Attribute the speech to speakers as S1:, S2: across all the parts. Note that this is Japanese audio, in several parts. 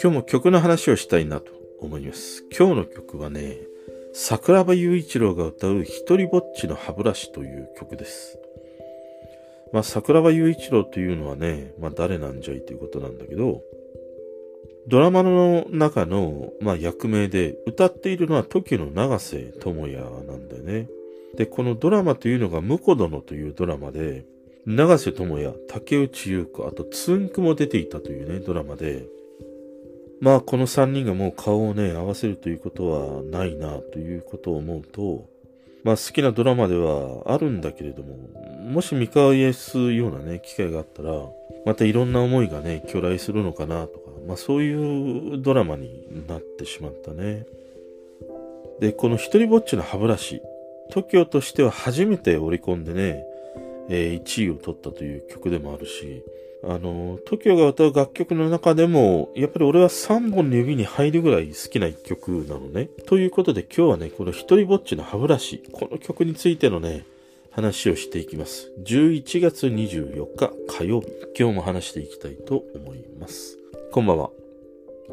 S1: 今日も曲の話をしたいなと思います。今日の曲はね、桜庭雄一郎が歌う一人ぼっちの歯ブラシという曲です。まあ、桜庭雄一郎というのはね、まあ、誰なんじゃいということなんだけど、ドラマの中の、まあ、役名で歌っているのは TOKIO の永瀬智也なんだよね。で、このドラマというのが婿殿というドラマで、永瀬智也、竹内優子、あとつんくも出ていたというね、ドラマで、まあこの3人がもう顔をね、合わせるということはないなということを思うと、まあ好きなドラマではあるんだけれども、もし見返すようなね、機会があったら、またいろんな思いがね、巨来するのかなとか、まあそういうドラマになってしまったね。で、この一人ぼっちの歯ブラシ、TOKIO としては初めて織り込んでね、え、1位を取ったという曲でもあるし、あの、TOKIO が歌う楽曲の中でも、やっぱり俺は3本の指に入るぐらい好きな一曲なのね。ということで今日はね、この一人ぼっちの歯ブラシ、この曲についてのね、話をしていきます。11月24日火曜日、今日も話していきたいと思います。こんばんは。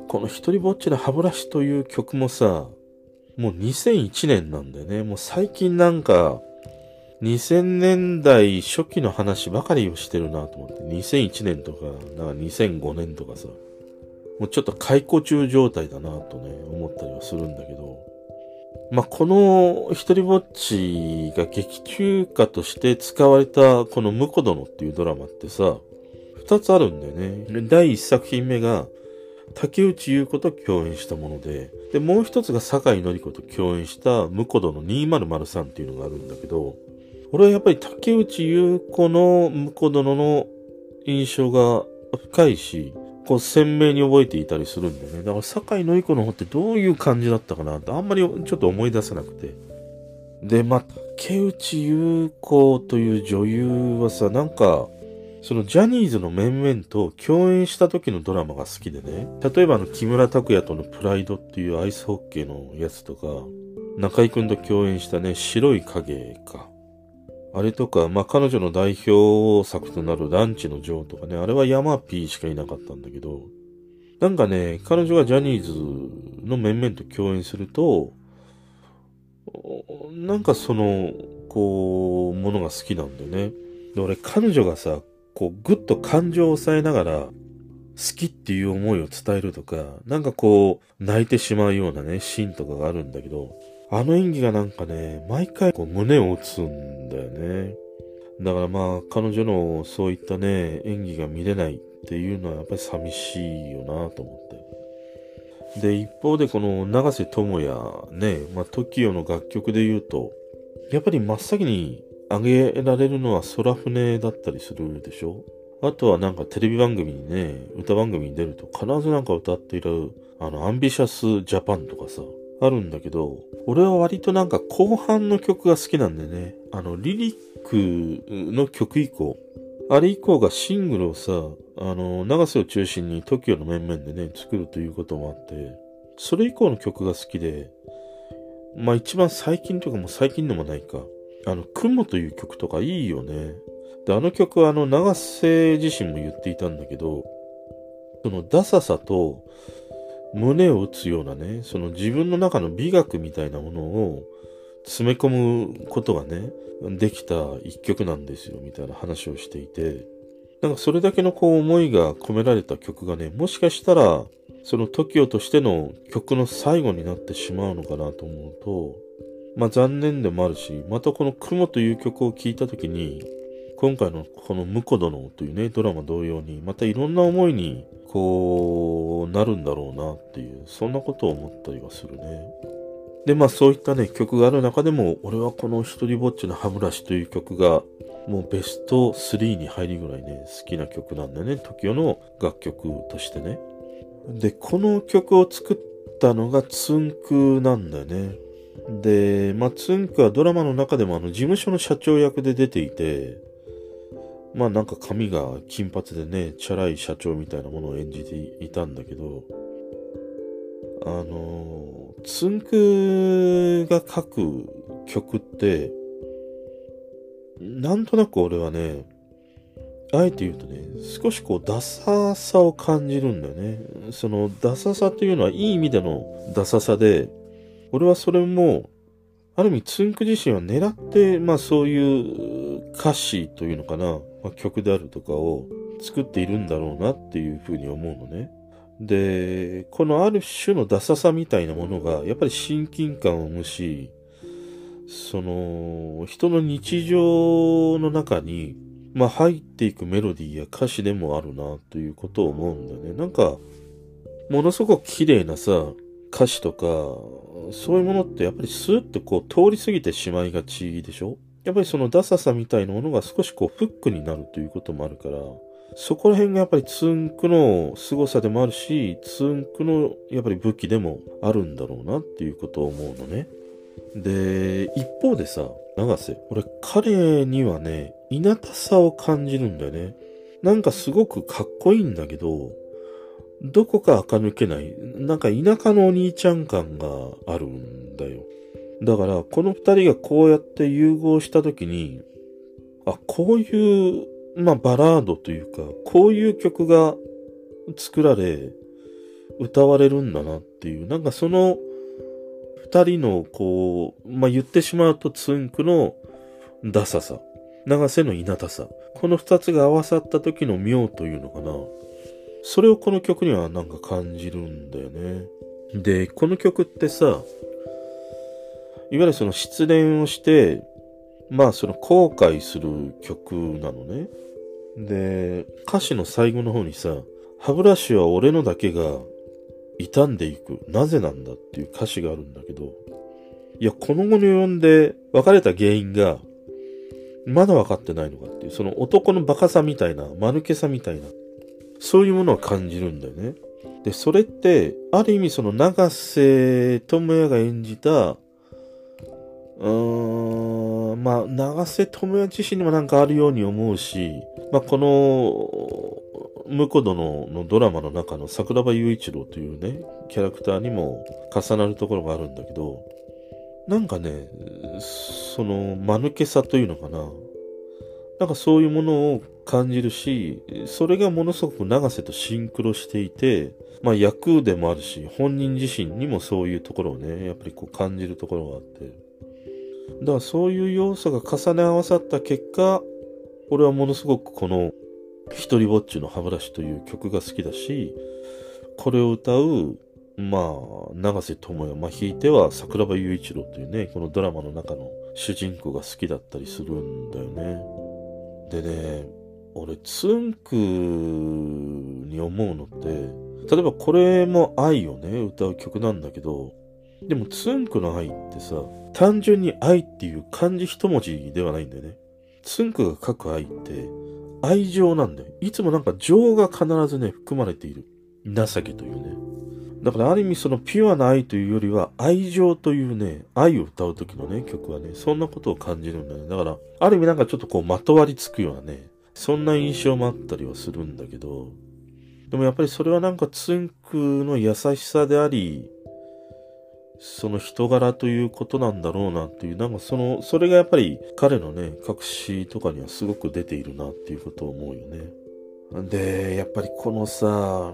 S1: この一人ぼっちの歯ブラシという曲もさ、もう2001年なんだよね。もう最近なんか、2000年代初期の話ばかりをしてるなと思って、2001年とか、なんか2005年とかさ、もうちょっと解雇中状態だなとね、思ったりはするんだけど、まあ、この一人ぼっちが劇中歌として使われたこの婿殿っていうドラマってさ、二つあるんだよね。第一作品目が、竹内優子と共演したもので、で、もう一つが酒井紀子と共演した婿殿2003っていうのがあるんだけど、俺はやっぱり竹内優子の婿殿の印象が深いし、こう鮮明に覚えていたりするんだよね。だから坂井紀子の方ってどういう感じだったかなってあんまりちょっと思い出せなくて。で、まあ、竹内優子という女優はさ、なんか、そのジャニーズの面々と共演した時のドラマが好きでね。例えばあの木村拓哉とのプライドっていうアイスホッケーのやつとか、中井くんと共演したね、白い影か。あれとか、まあ、彼女の代表作となるランチの女王とかね、あれはヤマピーしかいなかったんだけど、なんかね、彼女がジャニーズの面々と共演すると、なんかその、こう、ものが好きなんだよね。で、俺、彼女がさ、こう、ぐっと感情を抑えながら、好きっていう思いを伝えるとか、なんかこう、泣いてしまうようなね、シーンとかがあるんだけど、あの演技がなんかね、毎回こう胸を打つんだよね。だからまあ、彼女のそういったね、演技が見れないっていうのはやっぱり寂しいよなと思って。で、一方でこの長瀬智也ね、まあ TOKIO の楽曲で言うと、やっぱり真っ先に挙げられるのは空船だったりするでしょ？あとはなんかテレビ番組にね、歌番組に出ると必ずなんか歌っている、あの、アンビシャスジャパンとかさ、あるんだけど、俺は割となんか後半の曲が好きなんでね、あの、リリックの曲以降、あれ以降がシングルをさ、あの、長瀬を中心に TOKIO の面々でね、作るということもあって、それ以降の曲が好きで、まあ一番最近とかも最近でもないか、あの、雲という曲とかいいよね。で、あの曲はあの、長瀬自身も言っていたんだけど、そのダサさと、胸を打つようなね、その自分の中の美学みたいなものを詰め込むことがね、できた一曲なんですよ、みたいな話をしていて、なんかそれだけのこう思いが込められた曲がね、もしかしたら、その TOKIO としての曲の最後になってしまうのかなと思うと、まあ残念でもあるし、またこの雲という曲を聴いたときに、今回のこの婿殿というね、ドラマ同様に、またいろんな思いにこうなるんだろうなっていう、そんなことを思ったりはするね。で、まあそういったね、曲がある中でも、俺はこの一人ぼっちの歯ブラシという曲が、もうベスト3に入りぐらいね、好きな曲なんだよね。TOKIO の楽曲としてね。で、この曲を作ったのがつんくなんだよね。で、まあ、つんくはドラマの中でもあの事務所の社長役で出ていて、まあなんか髪が金髪でね、チャラい社長みたいなものを演じていたんだけど、あの、つんくが書く曲って、なんとなく俺はね、あえて言うとね、少しこう、ダサさを感じるんだよね。その、ダサさというのは、いい意味でのダサさで、俺はそれも、ある意味、つんく自身は狙って、まあそういう歌詞というのかな、まあ、曲であるとかを作っているんだろうなっていうふうに思うのね。で、このある種のダサさみたいなものが、やっぱり親近感を生むし、その、人の日常の中に、まあ入っていくメロディーや歌詞でもあるなということを思うんだよね。なんか、ものすごく綺麗なさ、歌詞とか、そういうものってやっぱりスーッとこう通り過ぎてしまいがちでしょ？やっぱりそのダサさみたいなものが少しこうフックになるということもあるから、そこら辺がやっぱりツンクの凄さでもあるし、ツンクのやっぱり武器でもあるんだろうなっていうことを思うのね。で、一方でさ、長瀬、俺彼にはね、稲田さを感じるんだよね。なんかすごくかっこいいんだけど、どこか垢抜けない、なんか田舎のお兄ちゃん感があるんだよ。だから、この二人がこうやって融合したときに、あ、こういう、まあ、バラードというか、こういう曲が作られ、歌われるんだなっていう、なんかその、二人の、こう、まあ、言ってしまうとツンクのダサさ、長瀬の稲田さ、この二つが合わさった時の妙というのかな。それをこの曲にはなんか感じるんだよね。で、この曲ってさ、いわゆるその失恋をして、まあその後悔する曲なのね。で、歌詞の最後の方にさ、歯ブラシは俺のだけが傷んでいく。なぜなんだっていう歌詞があるんだけど、いや、この後に及んで別れた原因が、まだ分かってないのかっていう、その男のバカさみたいな、間抜けさみたいな、そういうものを感じるんだよね。で、それって、ある意味その長瀬智也が演じた、うーん、まあ、長瀬智也自身にもなんかあるように思うし、まあ、この、婿殿のドラマの中の桜庭雄一郎というね、キャラクターにも重なるところがあるんだけど、なんかね、その、間抜けさというのかな。なんかそういうものを感じるし、それがものすごく長瀬とシンクロしていて、まあ役でもあるし、本人自身にもそういうところをね、やっぱりこう感じるところがあって。だからそういう要素が重ね合わさった結果、俺はものすごくこの、一人ぼっちの歯ブラシという曲が好きだし、これを歌う、まあ、長瀬智也、まあ、弾いては桜庭雄一郎というね、このドラマの中の主人公が好きだったりするんだよね。でね、俺、つんくに思うのって、例えばこれも愛をね、歌う曲なんだけど、でもつんくの愛ってさ、単純に愛っていう漢字一文字ではないんだよね。つんくが書く愛って、愛情なんだよ。いつもなんか情が必ずね、含まれている。情けというね。だからある意味そのピュアな愛というよりは愛情というね、愛を歌う時のね、曲はね、そんなことを感じるんだね。だから、ある意味なんかちょっとこうまとわりつくようなね、そんな印象もあったりはするんだけど、でもやっぱりそれはなんかつんくの優しさであり、その人柄ということなんだろうなっていう、なんかその、それがやっぱり彼のね、隠しとかにはすごく出ているなっていうことを思うよね。で、やっぱりこのさ、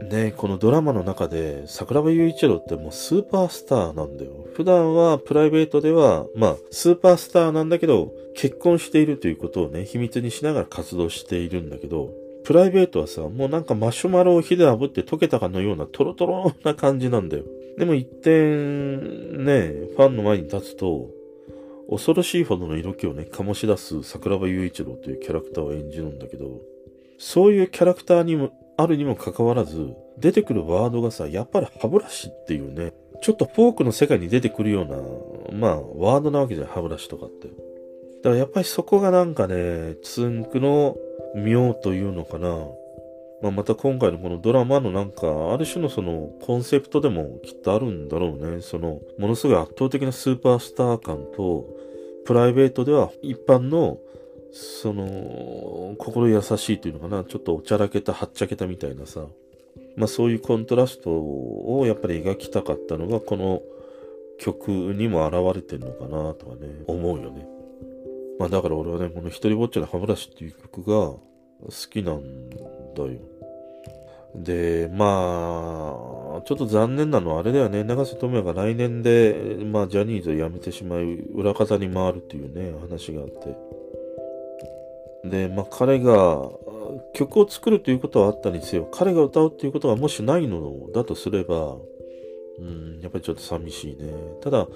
S1: ね、このドラマの中で桜庭雄一郎ってもうスーパースターなんだよ。普段はプライベートでは、まあ、スーパースターなんだけど、結婚しているということをね、秘密にしながら活動しているんだけど、プライベートはさ、もうなんかマシュマロを火で炙って溶けたかのようなトロトロな感じなんだよ。でも一点、ね、ファンの前に立つと、恐ろしいほどの色気をね、醸し出す桜庭雄一郎というキャラクターを演じるんだけど、そういうキャラクターにもあるにもかかわらず、出てくるワードがさ、やっぱり歯ブラシっていうね、ちょっとフォークの世界に出てくるような、まあ、ワードなわけじゃん、歯ブラシとかって。だからやっぱりそこがなんかね、つんくの妙というのかな。まあ、また今回のこのドラマのなんか、ある種のそのコンセプトでもきっとあるんだろうね。その、ものすごい圧倒的なスーパースター感と、プライベートでは一般のその、心優しいというのかな、ちょっとおちゃらけた、はっちゃけたみたいなさ、まあそういうコントラストをやっぱり描きたかったのが、この曲にも現れてるのかなとかね、思うよね。まあだから俺はね、この一人ぼっちの歯ブラシっていう曲が、好きなんだよ。で、まあ、ちょっと残念なのはあれだよね。長瀬智也が来年で、まあ、ジャニーズを辞めてしまい、裏方に回るっていうね、話があって。で、まあ、彼が曲を作るということはあったにせよ、彼が歌うっていうことがもしないのだとすれば、うん、やっぱりちょっと寂しいね。ただ、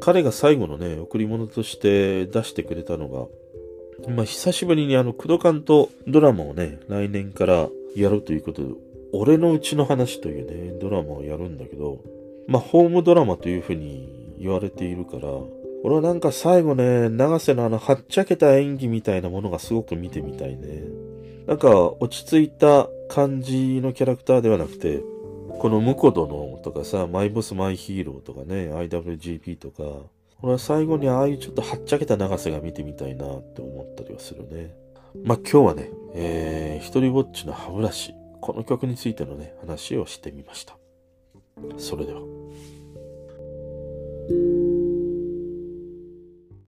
S1: 彼が最後のね、贈り物として出してくれたのが、まあ、久しぶりにあの、クドカンとドラマをね、来年からやるということで、俺のうちの話というね、ドラマをやるんだけど、まあ、ホームドラマというふうに言われているから、俺はなんか最後ね、長瀬のあの、はっちゃけた演技みたいなものがすごく見てみたいね。なんか、落ち着いた感じのキャラクターではなくて、このムコ殿とかさ、マイボスマイヒーローとかね、IWGP とか、俺は最後にああいうちょっとはっちゃけた長瀬が見てみたいなって思ったりはするね。まあ、今日はね、えー、一人ぼっちの歯ブラシ、この曲についてのね、話をしてみました。それでは。